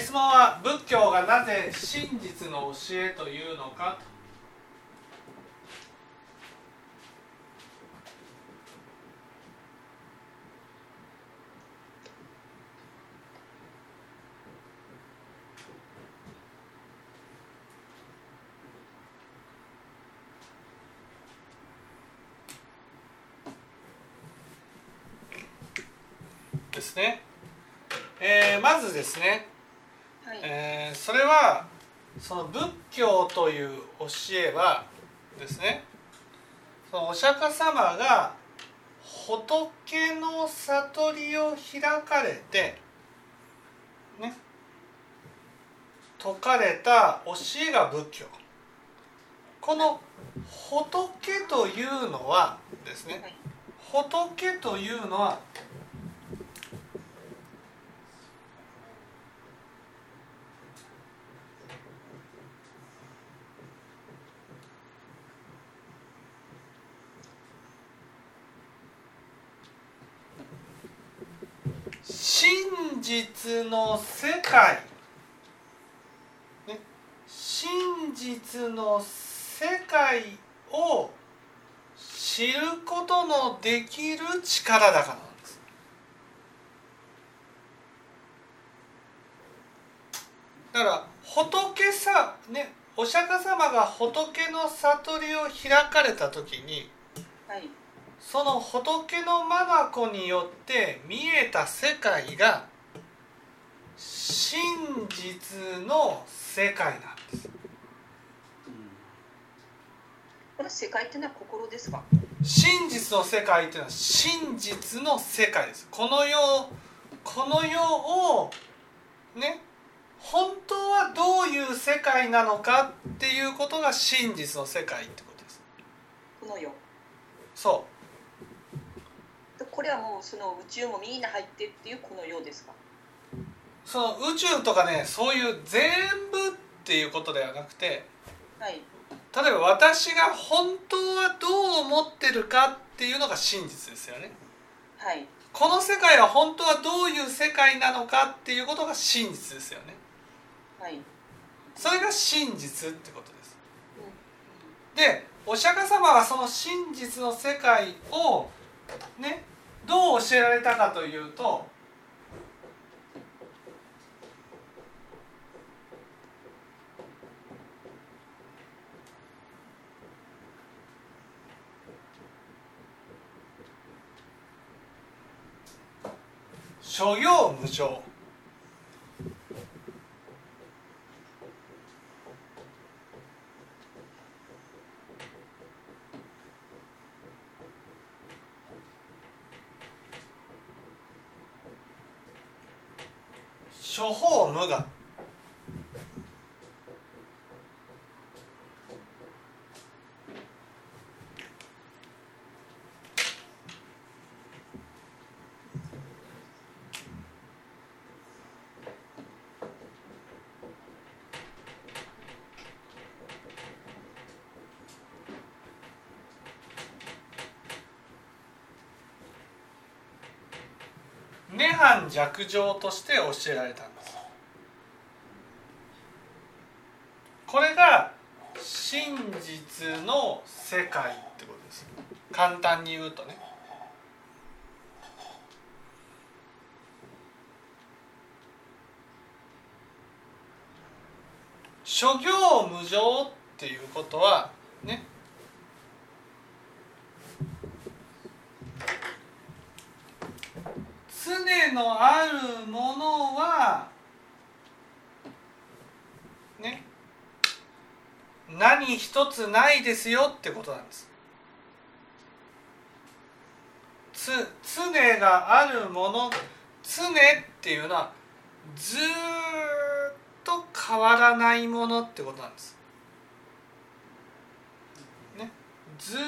質問は仏教がなぜ真実の教えというのか？ですね、えー、まずですね、それはその仏教という教えはですねそのお釈迦様が仏の悟りを開かれてね説かれた教えが仏教。この仏というのはですねはい。仏というのは真実の世界、ね、真実の世界を知ることのできる力だからなんです。だから仏さね。お釈迦様が仏の悟りを開かれた時にはい。その仏の眼によって見えた世界が真実の世界なんです。これ世界っていうのは心ですか？真実の世界というのは真実の世界です。この世この世をね本当はどういう世界なのかっていうことが真実の世界ってことです。この世。そでこれはもうその宇宙もみんな入ってっていうこの世ですか？うその宇宙とかねそういう全部っていうことではなくてはい。例えば私が本当はどう思ってるかっていうのが真実ですよね。はい。この世界は本当はどういう世界なのかっていうことが真実ですよね。はい。それが真実ってことです。でお釈迦様はその真実の世界をねどう教えられたかというと諸行無常諸法無我。涅槃弱情として教えられたんです。これが真実の世界ってことです。簡単に言うとね。諸行無常っていうことはねのあるものはね何一つないですよってことなんです。つ常があるもの常っていうのはずっと変わらないものってことなんです。ね、ずっ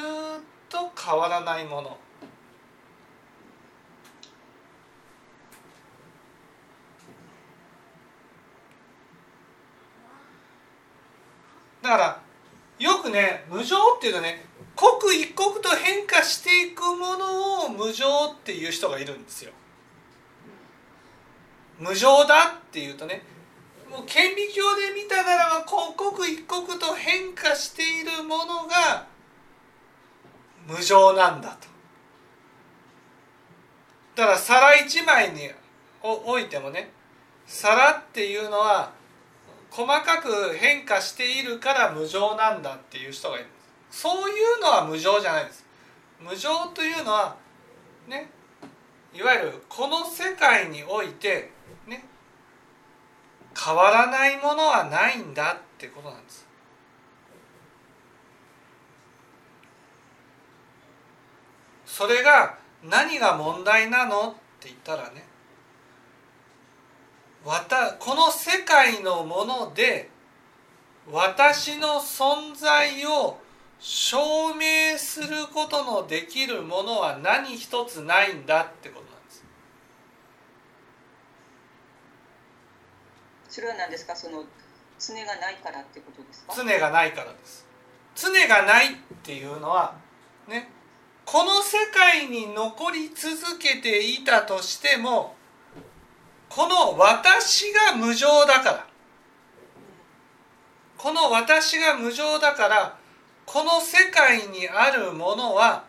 と変わらないもの。だからよくね無常っていうとね刻一刻と変化していくものを無常っていう人がいるんですよ。無常だっていうとねもう顕微鏡で見たならば刻一刻と変化しているものが無常なんだとだから皿一枚に置いてもね皿っていうのは細かく変化しているから無常なんだっていう人がいる。そういうのは無常じゃないです。無常というのはねいわゆるこの世界においてね変わらないものはないんだってことなんです。それが何が問題なのって言ったらねこの世界のもので私の存在を証明することのできるものは何一つないんだってことなんです。それは何ですか？その常がないからってことですか？常がないからです。常がないっていうのはねこの世界に残り続けていたとしてもこの私が無常だから。この私が無常だからこの世界にあるものは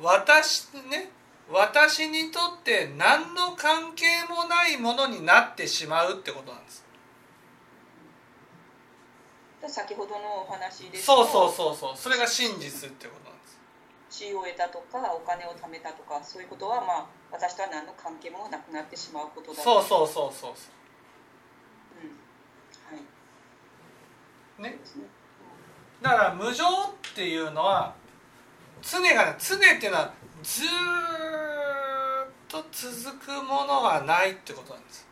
私ね私にとって何の関係もないものになってしまうってことなんです。先ほどのお話でそうそうそうそう。それが真実ってことなんです地位を得たとかお金を貯めたとかそういうことはまあ私とは何の関係もなくなってしまうことだそうそうそうそうう。ん。はい。ね。だから無常っていうのは常がね常っていうのはずーっと続くものはないってことなんです。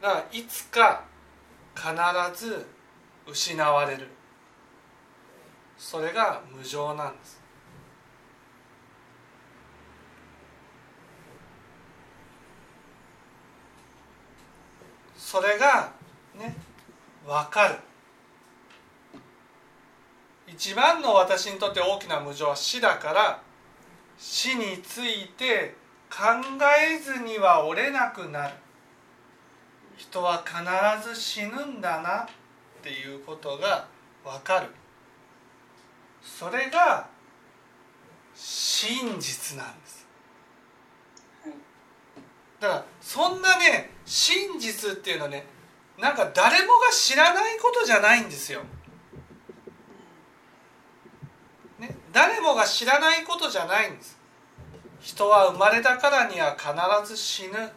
だからいつか必ず失われる。それが無常なんです。それがね分かる。一番の私にとって大きな無常は死だから死について考えずには折れなくなる。人は必ず死ぬんだな。っていうことが分かるそれが真実なんですだからそんなね真実っていうのはねなんか誰もが知らないことじゃないんですよ。ね、誰もが知らないことじゃないんです。人は生まれたからには必ず死ぬ。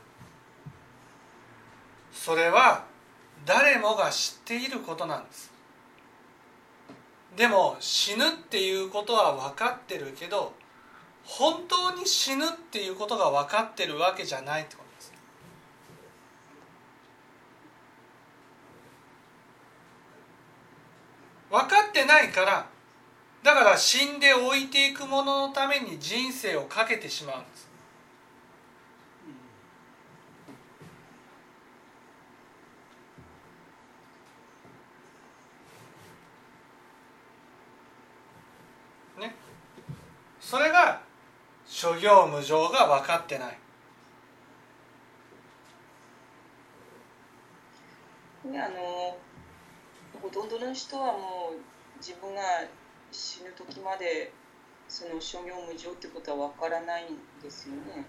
それは誰もが知っていることなんです。でも死ぬっていうことは分かってるけど本当に死ぬっていうことが分かってるわけじゃないってことです。分かってないからだから死んで置いていくもののために人生をかけてしまうんです。ね、それが諸行無常が分かってない。ね、あのほとんどの人はもう自分が死ぬ時までその諸行無常ってことは分からないんですよね。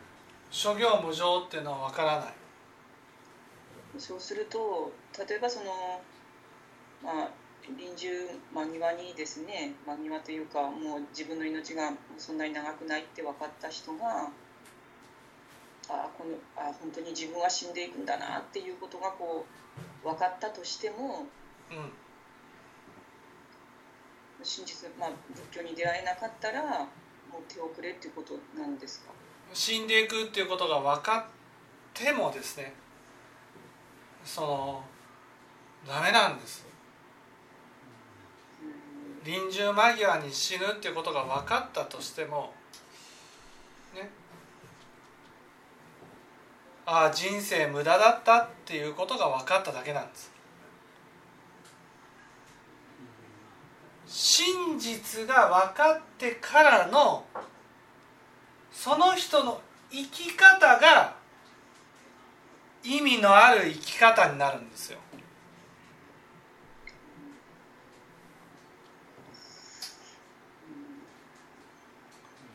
諸行無常っていうのは分からない。そうすると例えばそのまあ臨終間際にですね間際というかもう自分の命がそんなに長くないって分かった人があこのあ本当に自分は死んでいくんだなっていうことがこう分かったとしてもうん、真実、まあ、仏教に出会えなかったらもう手遅れっていうことなんですか？死んでいくっていうことが分かってもですねそのダメなんです臨終間際に死ぬっていうことが分かったとしてもね。ああ人生無駄だったっていうことが分かっただけなんです。真実が分かってからのその人の生き方が意味のある生き方になるんですよ。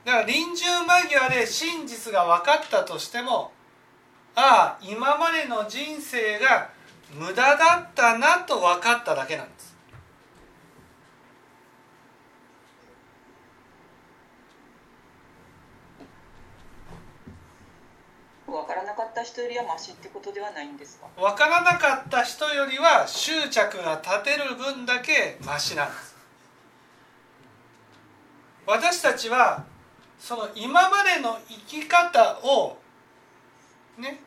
だから臨終間際で真実が分かったとしてもああ今までの人生が無駄だったなと分かっただけなんです。分からなかった人よりはマシってことではないんですか？分からなかった人よりは執着が立てる分だけマシなんです。私たちはその今までの生き方をね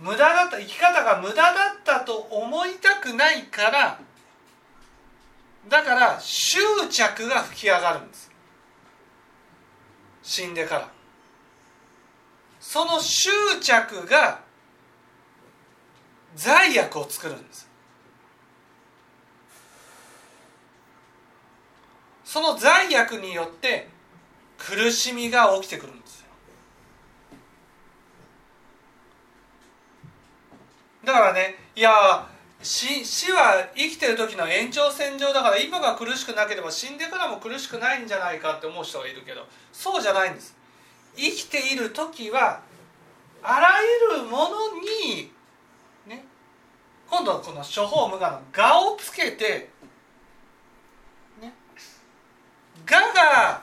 無駄だった生き方が無駄だったと思いたくないからだから執着が吹き上がるんです。死んでから。その執着が罪悪を作るんです。その罪悪によって苦しみが起きてくるんですよ。だからねいや死死は生きてる時の延長線上だから今が苦しくなければ死んでからも苦しくないんじゃないかって思う人がいるけどそうじゃないんです。生きている時はあらゆるものにね今度はこの処方無我の「我」をつけてね「我」が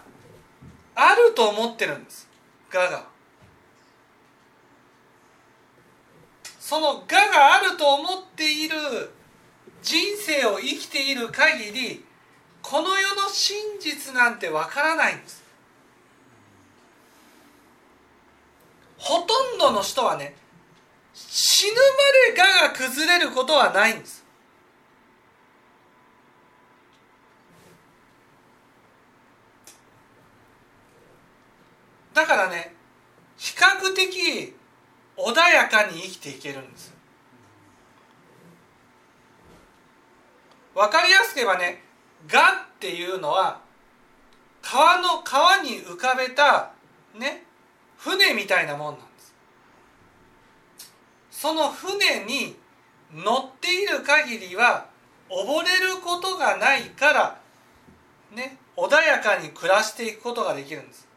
あると思ってるんです「我」が。その我があると思っている人生を生きている限りこの世の真実なんてわからないんです。ほとんどの人はね死ぬまで我が崩れることはないんです。だからね比較的穏やかに生きていけるんです。わかりやすく言えばね「が」っていうのは川の川に浮かべたね船みたいなもんなんです。その船に乗っている限りは溺れることがないからね穏やかに暮らしていくことができるんです。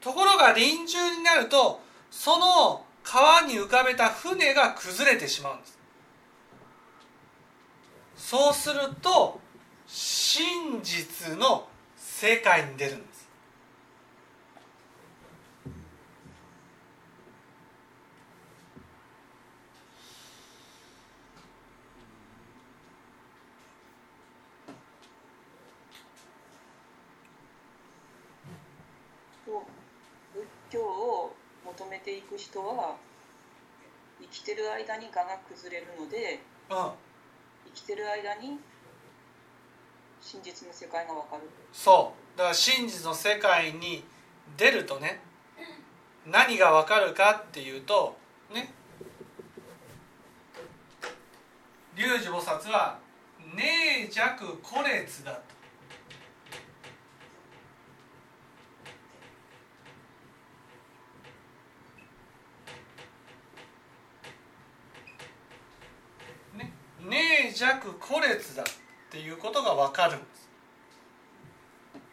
ところが臨終になるとその川に浮かべた船が崩れてしまうんです。そうすると真実の世界に出るんです仏教を求めていく人は生きてる間に我が崩れるのでうん生きてる間に真実の世界がわかる。そう。だから真実の世界に出るとね何がわかるかっていうとね。龍樹菩薩は「寧弱孤烈だ」と。ね、寧弱孤烈だっていうことが分かるんです。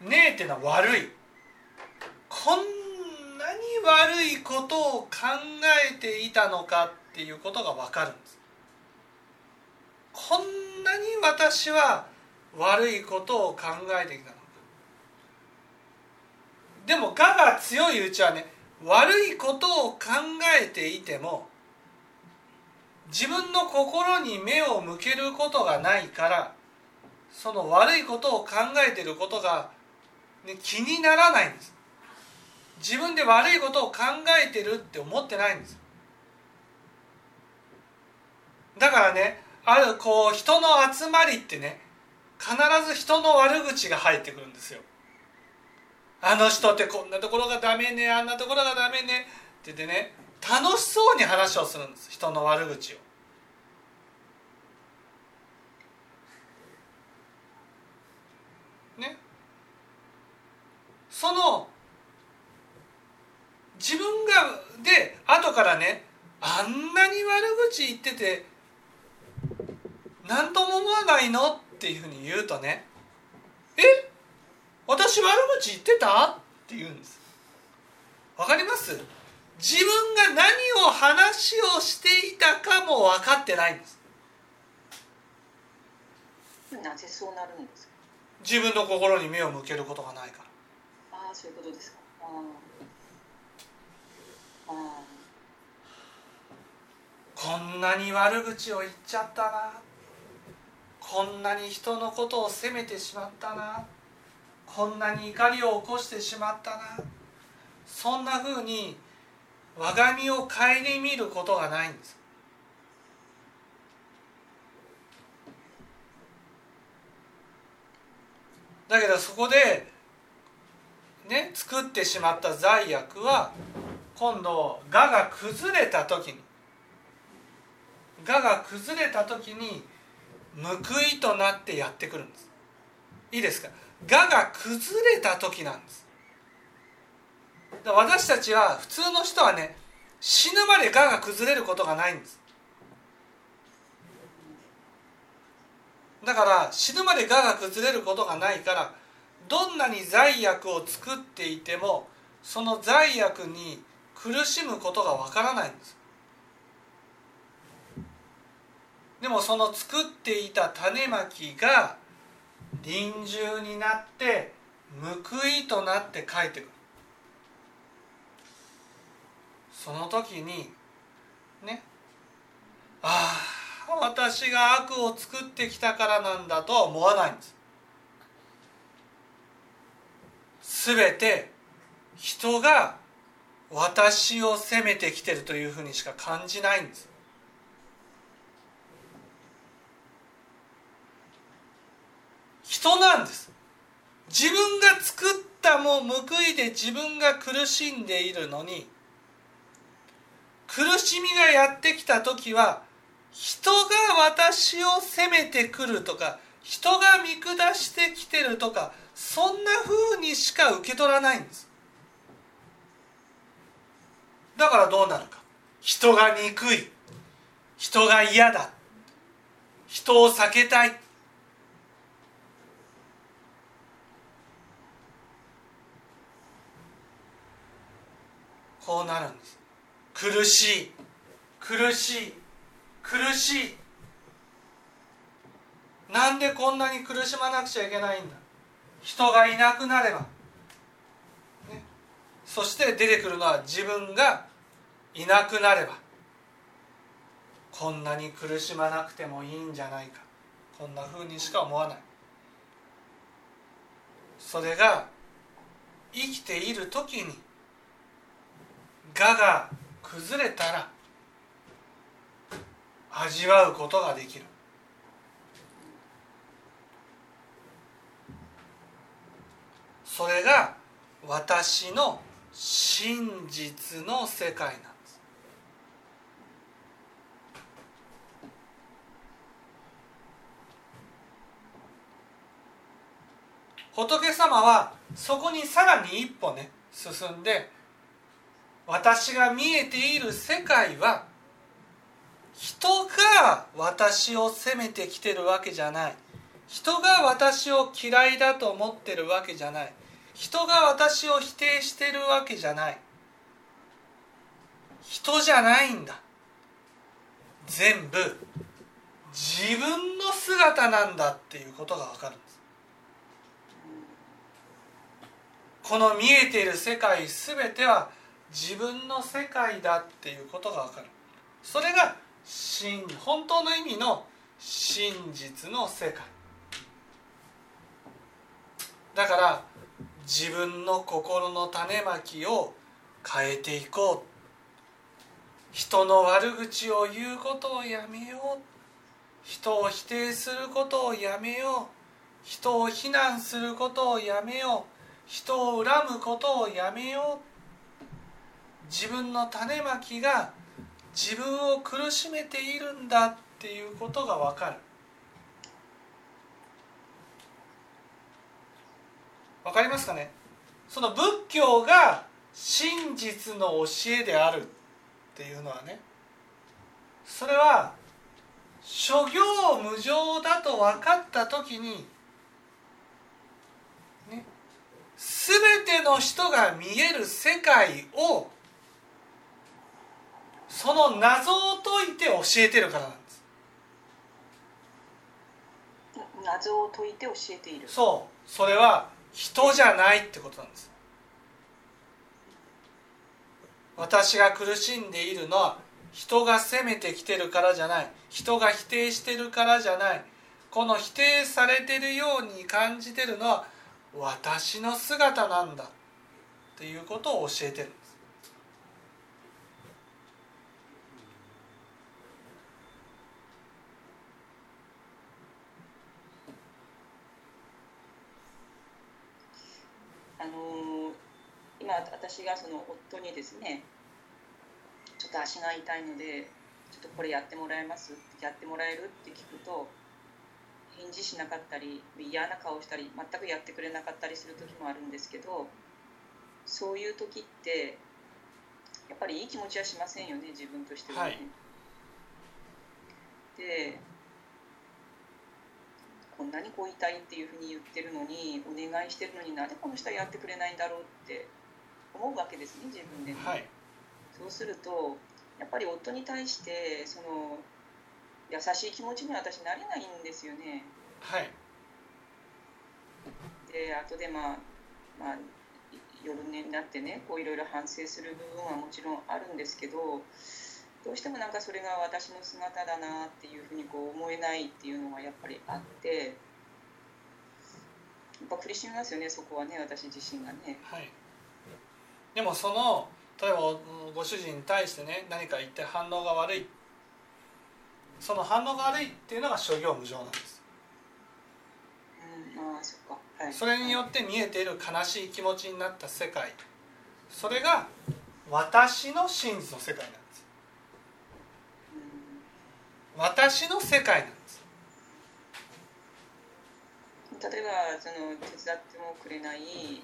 ねってのは悪い。こんなに悪いことを考えていたのかっていうことが分かるんです。こんなに私は悪いことを考えてきたのか。でも我が強いうちはね悪いことを考えていても自分の心に目を向けることがないからその悪いことを考えてることが、ね、気にならないんです。自分で悪いことを考えてるって思ってないんです。だからねあるこう人の集まりってね必ず人の悪口が入ってくるんですよ。あの人ってこんなところがダメねあんなところがダメねって言ってね楽しそうに話をするんです。人の悪口を。ね。その自分がで後からねあんなに悪口言ってて何とも思わないのっていうふうに言うとねえ？私悪口言ってた？って言うんです。わかります？自分が何を話をしていたかも分かってないんです。なぜそうなるんですか？自分の心に目を向けることがないから。ああそういうことですか？ああ。あこんなに悪口を言っちゃったな。こんなに人のことを責めてしまったな。こんなに怒りを起こしてしまったな。そんなふうに我が身を顧みることがないんです。だけどそこでね作ってしまった罪悪は今度我が崩れた時に我が崩れた時に報いとなってやってくるんです。いいですか？我が崩れた時なんです。私たちは普通の人はね死ぬまでが崩れることがないんです。だから死ぬまで我が崩れることがないからどんなに罪悪を作っていてもその罪悪に苦しむことがわからないんです。でもその作っていた種まきが臨終になって報いとなって帰ってくる。その時にね。ああ私が悪を作ってきたからなんだとは思わないんです。全て人が私を責めてきてるというふうにしか感じないんです。人なんです。自分が作ったも報いで自分が苦しんでいるのに苦しみがやってきた時は人が私を責めてくるとか人が見下してきてるとかそんなふうにしか受け取らないんです。だからどうなるか。人が憎い。人が嫌だ。人を避けたい。こうなるんです。苦しい。苦しい。苦しい。なんでこんなに苦しまなくちゃいけないんだ？人がいなくなれば、ね、そして出てくるのは自分がいなくなれば。こんなに苦しまなくてもいいんじゃないか。こんなふうにしか思わない。それが生きている時に我が崩れたら味わうことができる。それが私の真実の世界なんです。仏様はそこにさらに一歩ね進んで私が見えている世界は人が私を責めてきてるわけじゃない。人が私を嫌いだと思ってるわけじゃない。人が私を否定してるわけじゃない。人じゃないんだ。全部。自分の姿なんだっていうことが分かるんです。この見えている世界全ては自分の世界だっていうことが分かる。それが真本当の意味の真実の世界。だから自分の心の種まきを変えていこう。人の悪口を言うことをやめよう。人を否定することをやめよう。人を非難することをやめよう。人を恨むことをやめよう。自分の種まきが自分を苦しめているんだっていうことが分かる。分かりますかね？その仏教が真実の教えであるっていうのはねそれは諸行無常だと分かった時に、ね、全ての人が見える世界をその謎を解いて教えてるからなんです。謎を解いて教えている。そう。それは人じゃないってことなんです。私が苦しんでいるのは人が責めてきてるからじゃない。人が否定してるからじゃない。この否定されてるように感じてるのは私の姿なんだっていうことを教えてるんですあの今私がその夫にですねちょっと足が痛いのでちょっとこれやってもらえます？やってもらえる？って聞くと返事しなかったり嫌な顔したり全くやってくれなかったりする時もあるんですけどそういう時ってやっぱりいい気持ちはしませんよね自分としてはね。はい。でこんなにこう痛いっていうふうに言ってるのにお願いしてるのになんでこの人はやってくれないんだろうって思うわけですね自分でね。はいそうするとやっぱり夫に対してその優しい気持ちには私なれないんですよね。はいで後でまあ、まあ、夜になってねこういろいろ反省する部分はもちろんあるんですけどどうしてもなんかそれが私の姿だなっていうふうにこう思えないっていうのはやっぱりあってやっぱ苦しみますよねそこはね私自身がね。はいでもその例えばご主人に対してね何か言って反応が悪い。その反応が悪いっていうのが諸行無常なんです。うん、ああそっか、はい、それによって見えている悲しい気持ちになった世界。それが私の真実の世界なんです。うん。私の世界なんです。例えばその手伝ってもくれない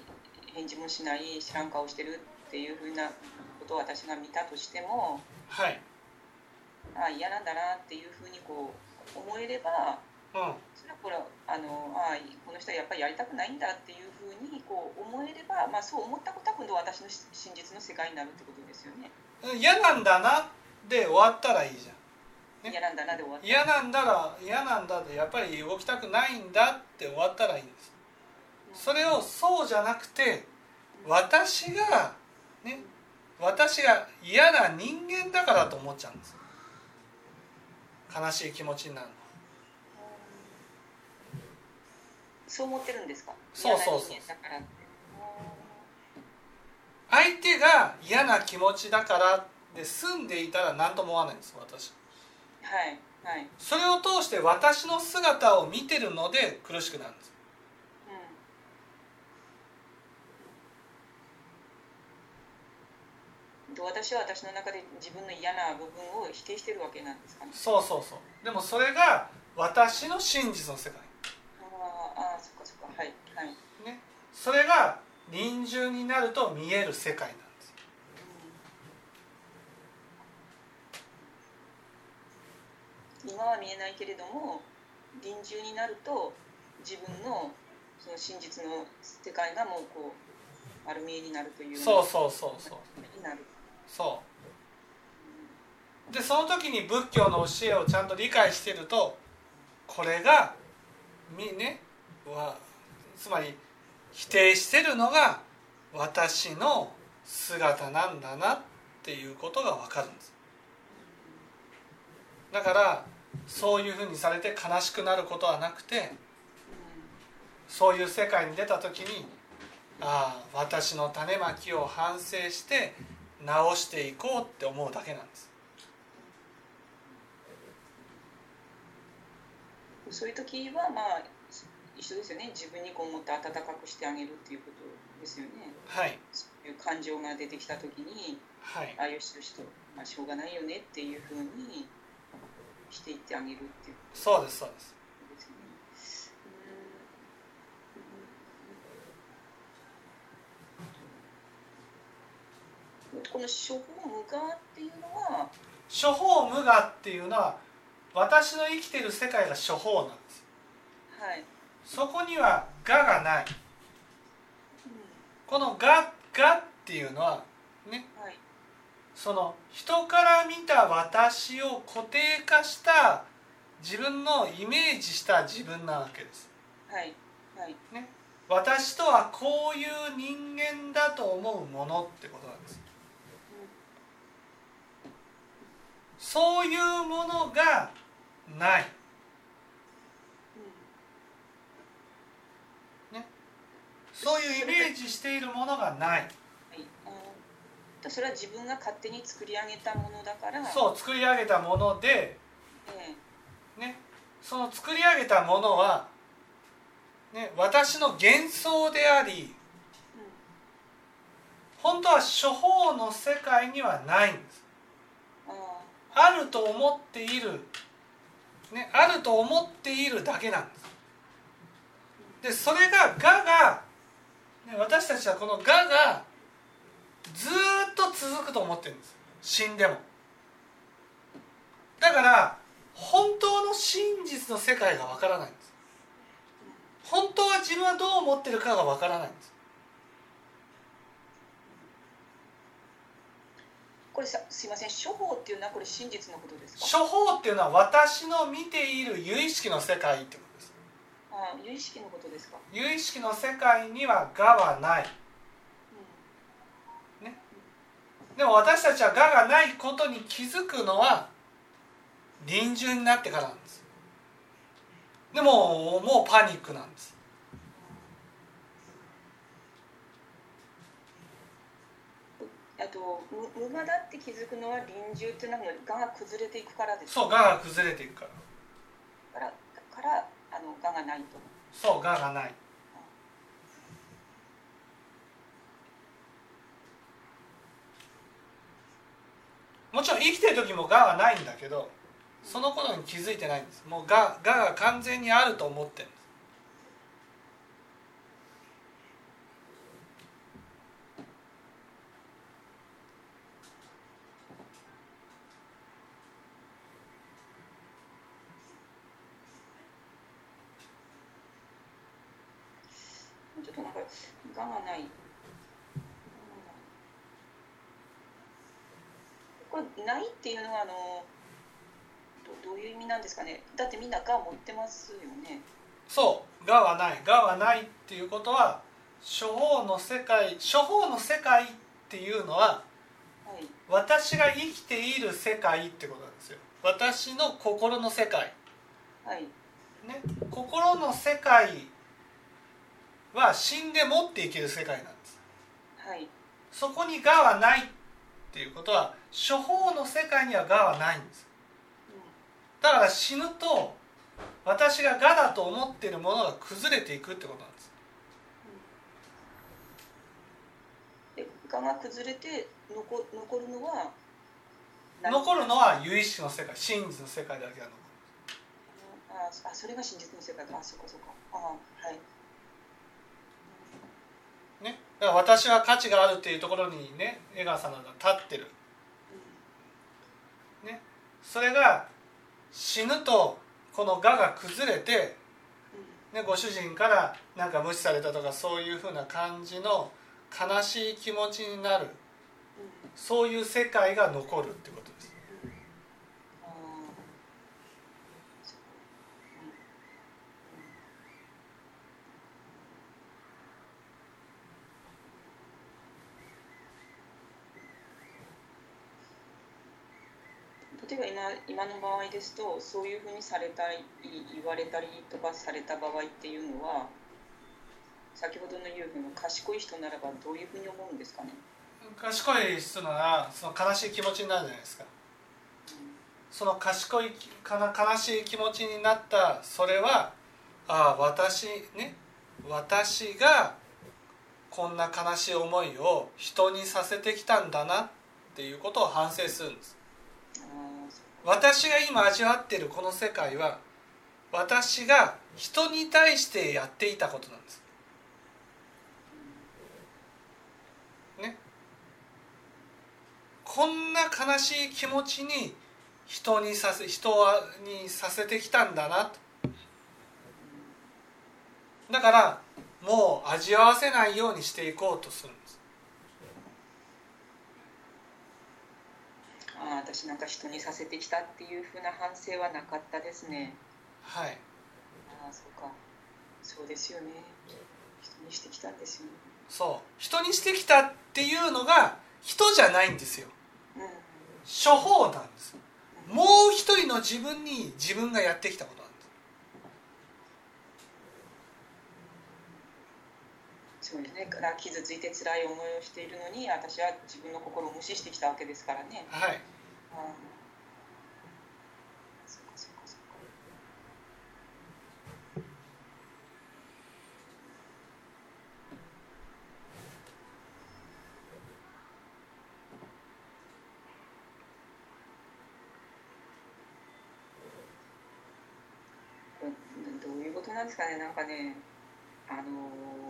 返事もしない知らん顔してるっていうふうなことを私が見たとしてもはい、ああ嫌なんだなっていうふうにこう思えればうん、それはこれあのああこの人はやっぱりやりたくないんだっていうふうにこう思えれば、まあ、そう思ったことは今度私の真実の世界になるってことですよね。嫌なんだなで終わったらいいじゃん。ね。嫌なんだなで終わった嫌なんだら嫌なんだでやっぱり動きたくないんだって終わったらいいんですそれをそうじゃなくて私がね私が嫌な人間だからと思っちゃうんです悲しい気持ちになるのそう思ってるんですか？そうそうそう相手が嫌な気持ちだからで済んでいたら何とも思わないんです私。はいはい、それを通して私の姿を見てるので苦しくなるんですうん、で私は私の中で自分の嫌な部分を否定してるわけなんですかね。そうそうそう。でもそれが私の真実の世界。あーあーそっかそっか。はいはい、ね。それが臨終になると見える世界なんです。今は見えないけれども臨終になると自分のその真実の世界がもうこう丸見えになるという。そうそうそうそう。になるそう。でその時に仏教の教えをちゃんと理解してるとこれがみねはつまり否定してるのが私の姿なんだなっていうことが分かるんです。だからそういうふうにされて悲しくなることはなくてそういう世界に出た時にああ私の種まきを反省して直していこうって思うだけなんです。うんそういう時はまあ一緒ですよね。自分にこう思って温かくしてあげるっていうことですよね。はい。そういう感情が出てきた時にはい。ああよしよしと、まあ、しょうがないよねっていうふうにしていってあげるっていう。そうですそうですね。この処方無我っていうのは処方無我っていうのは私の生きている世界が処方なんです。はい、そこには我がない。うん。この我我っていうのはねはい。その人から見た私を固定化した自分のイメージした自分なわけです。はい。はい。ね。私とはこういう人間だと思うものってことなんですそういうものがない。そういうイメージしているものがない。それは自分が勝手に作り上げたものだから。そう作り上げたものでえね。その作り上げたものは、ね、私の幻想でありえうん。本当は処方の世界にはないんですあると思っている、ね、あると思っているだけなんです。でそれが我が、ね、私たちはこの我がずっと続くと思ってるんです。死んでも。だから本当の真実の世界がわからないんです。本当は自分はどう思ってるかがわからないんです。これさすいません処方っていうのはこれ真実のことですか？処方っていうのは私の見ている有意識の世界ってことです。あー有意識のことですか、有意識の世界には我はない。でも私たちは我がないことに気づくのは臨終になってからなんです。でももうパニックなんですうん、あと無無我だって気づくのは臨終っていうのは我が崩れていくからです。そう我が崩れていくから。からからあの我がないと。そう我がない。もちろん生きてる時も我はないんだけどそのことに気づいてないんです。もう我我が完全にあると思ってるんですちょっとなんか我がないこれないっていうのはあのどどういう意味なんですかね。だってみんな我持ってますよね。そう。我はない。我はないっていうことは処方の世界処方の世界っていうのははい。私が生きている世界ってことなんですよ。私の心の世界。はい。ね。心の世界は死んで持っていける世界なんです。はい。そこに我はないっていうことは処方の世界には我はないんです。うだから死ぬと私が我だと思っているものが崩れていくってことなんです。我が崩れて残残るのは何？残るのは有意識の世界真実の世界だけが残る。ああそれが真実の世界か。あそうかそうか。あはい。ね、だから私は価値があるっていうところにね江川さんが立ってる、ね、それが死ぬとこの我が崩れて、ね、ご主人からなんか無視されたとかそういうふうな感じの悲しい気持ちになる。そういう世界が残るってことですああそううん例えば今の場合ですとそういうふうにされたり言われたりとかされた場合っていうのは先ほどの言うふうに賢い人ならばどういうふうに思うんですかね、賢い人ならその悲しい気持ちになるじゃないですか。その賢いかな悲しい気持ちになったそれはああ私ね私がこんな悲しい思いを人にさせてきたんだなっていうことを反省するんです。私が今味わっているこの世界は私が人に対してやっていたことなんです。ね。こんな悲しい気持ちに人にさせ人にさせてきたんだなと。だからもう味わわせないようにしていこうとするんですああ私なんか人にさせてきたっていうふうな反省はなかったですね。はい。ああそうか。そうですよね。人にしてきたんですよね。そう。人にしてきたっていうのが人じゃないんですよ。うん。処方なんです。もう一人の自分に自分がやってきたことなんですそうですねから傷ついて辛い思いをしているのに私は自分の心を無視してきたわけですからね。はい。ああそうかそうかそうかうんどういうことなんですかね。なんかねあのー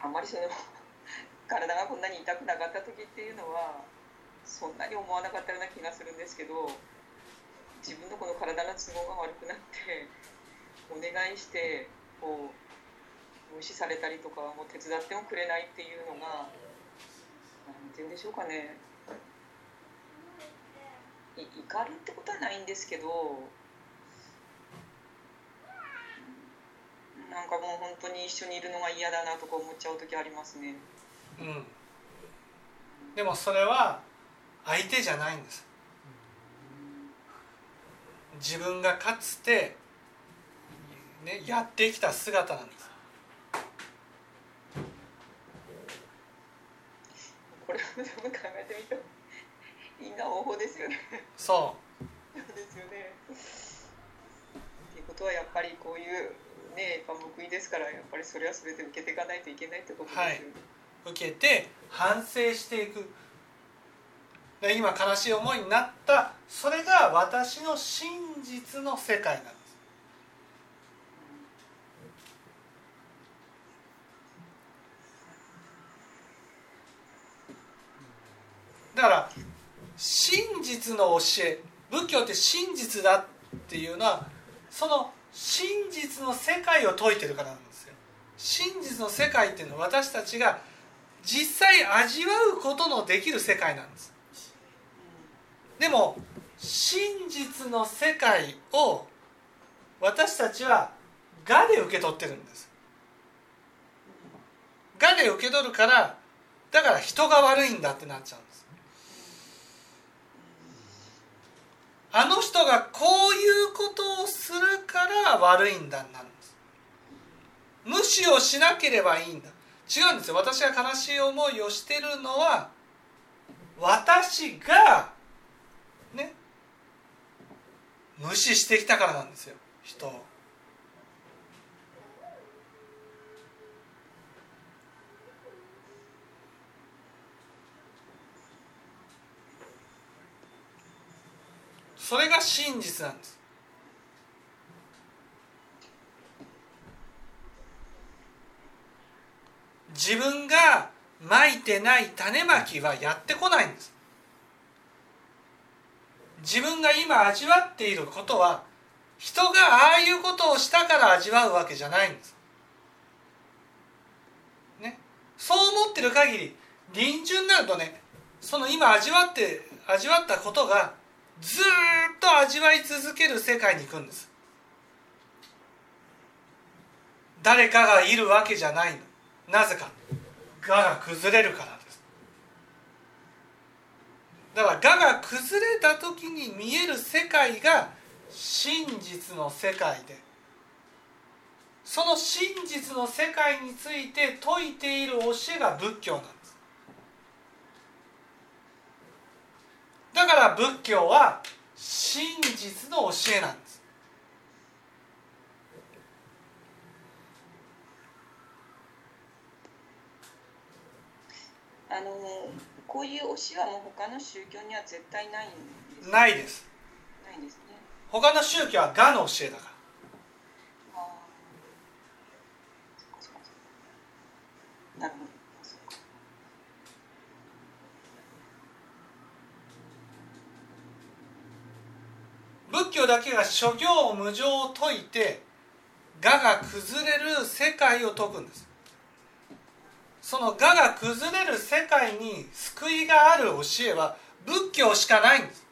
あんまりその体がこんなに痛くなかった時っていうのはそんなに思わなかったような気がするんですけど自分のこの体の都合が悪くなってお願いしてこう無視されたりとかもう手伝ってもくれないっていうのが何て言うんでしょうかね。怒るってことはないんですけどなんかもう本当に一緒にいるのが嫌だなとか思っちゃう時ありますね。うんでもそれは相手じゃないんです自分がかつて、ね、やってきた姿なんですこれも考えてみると因果応報ですよね。そそうですよね。っていうことはやっぱりこういうねやっぱ報いですからやっぱりそれは全て受けていかないといけないってことですよね。う受けて反省していく。で今悲しい思いになった。それが私の真実の世界なんです。だから真実の教え。仏教って真実だっていうのはその真実の世界を説いてるからなんですよ。真実の世界っていうのは私たちが実際味わうことのできる世界なんです。でも真実の世界を私たちは我で受け取ってるんです。我で受け取るからだから人が悪いんだってなっちゃうんですあの人がこういうことをするから悪いんだになるんです。無視をしなければいいんだ。違うんですよ。私が悲しい思いをしてるのは私がね無視してきたからなんですよ。人を。それが真実なんです。自分がまいてない種まきはやってこないんです。自分が今味わっていることは人がああいうことをしたから味わうわけじゃないんです。ね、そう思ってる限り臨終になるとねその今味わって味わったことがずーっと味わい続ける世界に行くんです。誰かがいるわけじゃないの。なぜか我が崩れるからです。だから我が崩れた時に見える世界が真実の世界でその真実の世界について説いている教えが仏教なんですだから仏教は真実の教えなんです。あのこういう教えはもう他の宗教には絶対ないんです。ないですね。他の宗教は我の教えだからああ。そっかそっかそっか。なるほど。そっか。仏教だけが諸行無常を解いて我が崩れる世界を説くんです。その我が崩れる世界に救いがある教えは仏教しかないんです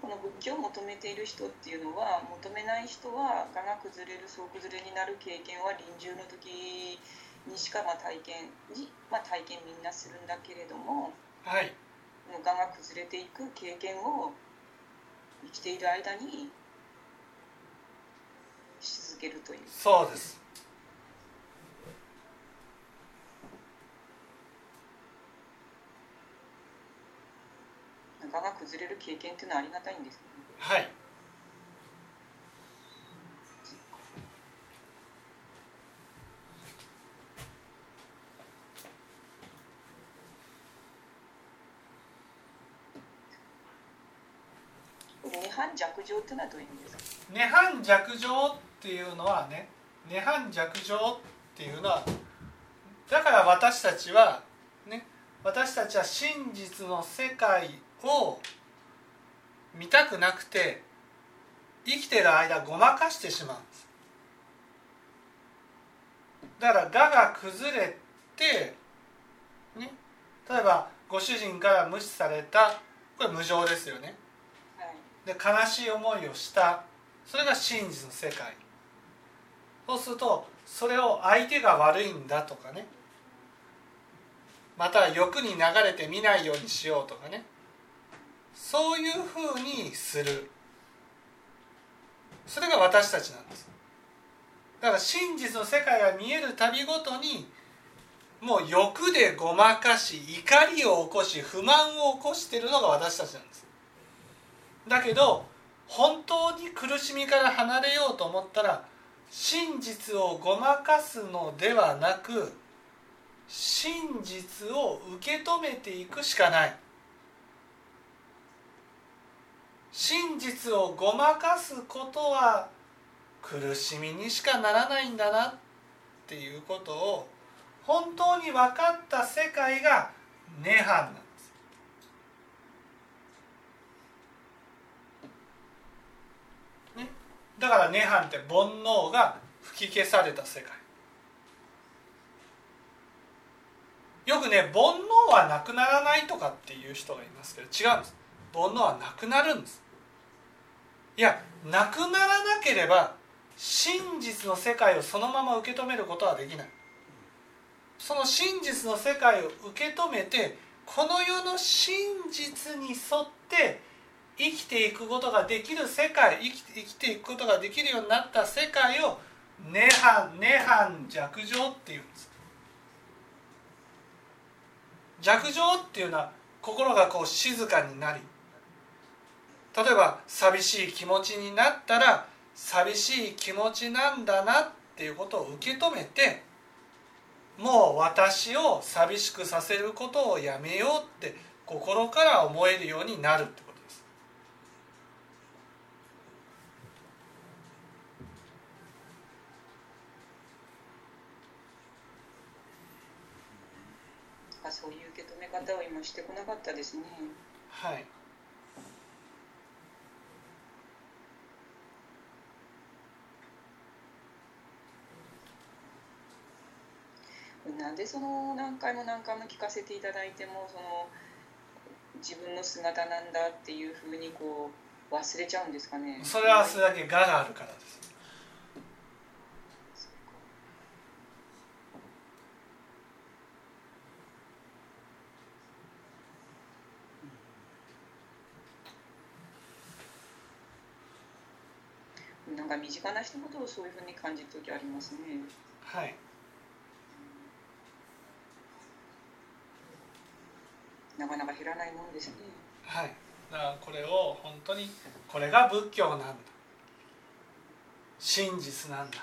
この仏教を求めている人っていうのは求めない人は我が崩れる総崩れになる経験は臨終の時にしかまあ体験に、まあ、体験みんなするんだけれどもはい。この我が崩れていく経験を生きている間にし続けるという。そうです我が崩れる経験っていうのはありがたいんですね。はい。涅槃弱情っていうのはどういう意味ですか？涅槃弱情っていうのはね涅槃弱情っていうのはだから私たちはね私たちは真実の世界を見たくなくて生きてる間ごまかしてしまうんです。だから我が崩れてね例えばご主人から無視されたこれ無常ですよね。はい。で悲しい思いをした。それが真実の世界。そうするとそれを相手が悪いんだとかね。または欲に流れて見ないようにしようとかねそういうふうにする。それが私たちなんです。だから真実の世界が見えるたびごとにもう欲でごまかし怒りを起こし不満を起こしているのが私たちなんです。だけど本当に苦しみから離れようと思ったら真実をごまかすのではなく真実を受け止めていくしかない。真実をごまかすことは苦しみにしかならないんだなっていうことを本当に分かった世界が涅槃なんです。ね。だから涅槃って煩悩が吹き消された世界。よくね煩悩はなくならないとかっていう人がいますけど違うんです。煩悩はなくなるんです。いやなくならなければ真実の世界をそのまま受け止めることはできない。その真実の世界を受け止めてこの世の真実に沿って生きていくことができる世界生き生きていくことができるようになった世界を涅槃涅槃弱情っていうんです。弱情っていうのは心がこう静かになり例えば寂しい気持ちになったら寂しい気持ちなんだなっていうことを受け止めてもう私を寂しくさせることをやめようって心から思えるようになるってことです。あそういう受け止め方を今してこなかったですね。はいなんでその何回も何回も聞かせていただいてもその自分の姿なんだっていうふうにこう忘れちゃうんですかね。それはそれだけ我があるからです。なんか身近な人ほどそういうふうに感じる時ありますね。はいなかなか減らないもんですね。はい。だからこれを本当にこれが仏教なんだ。真実なんだ。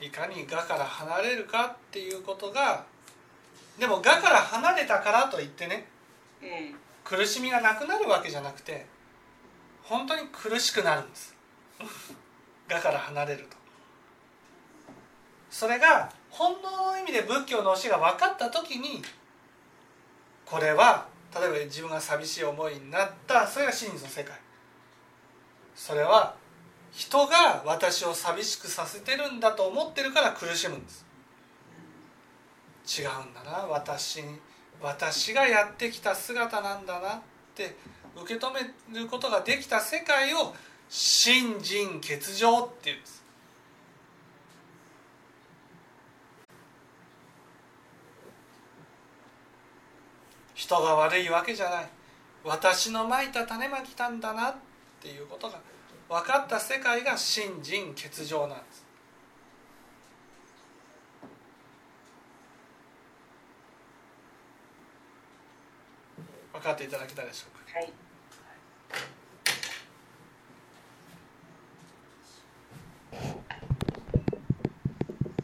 いかに我から離れるかっていうことがでも我から離れたからといってねええ。苦しみがなくなるわけじゃなくて本当に苦しくなるんです。我から離れると。それが本当の意味で仏教の教えが分かった時にこれは例えば自分が寂しい思いになったそれが真実の世界。それは人が私を寂しくさせてるんだと思ってるから苦しむんです。違うんだな。私私がやってきた姿なんだなって受け止めることができた世界を信心欠如っていうんです。人が悪いわけじゃない。私のまいた種まきたんだなっていうことが分かった世界が信心欠場なんです。分かっていただけたでしょうか、はい。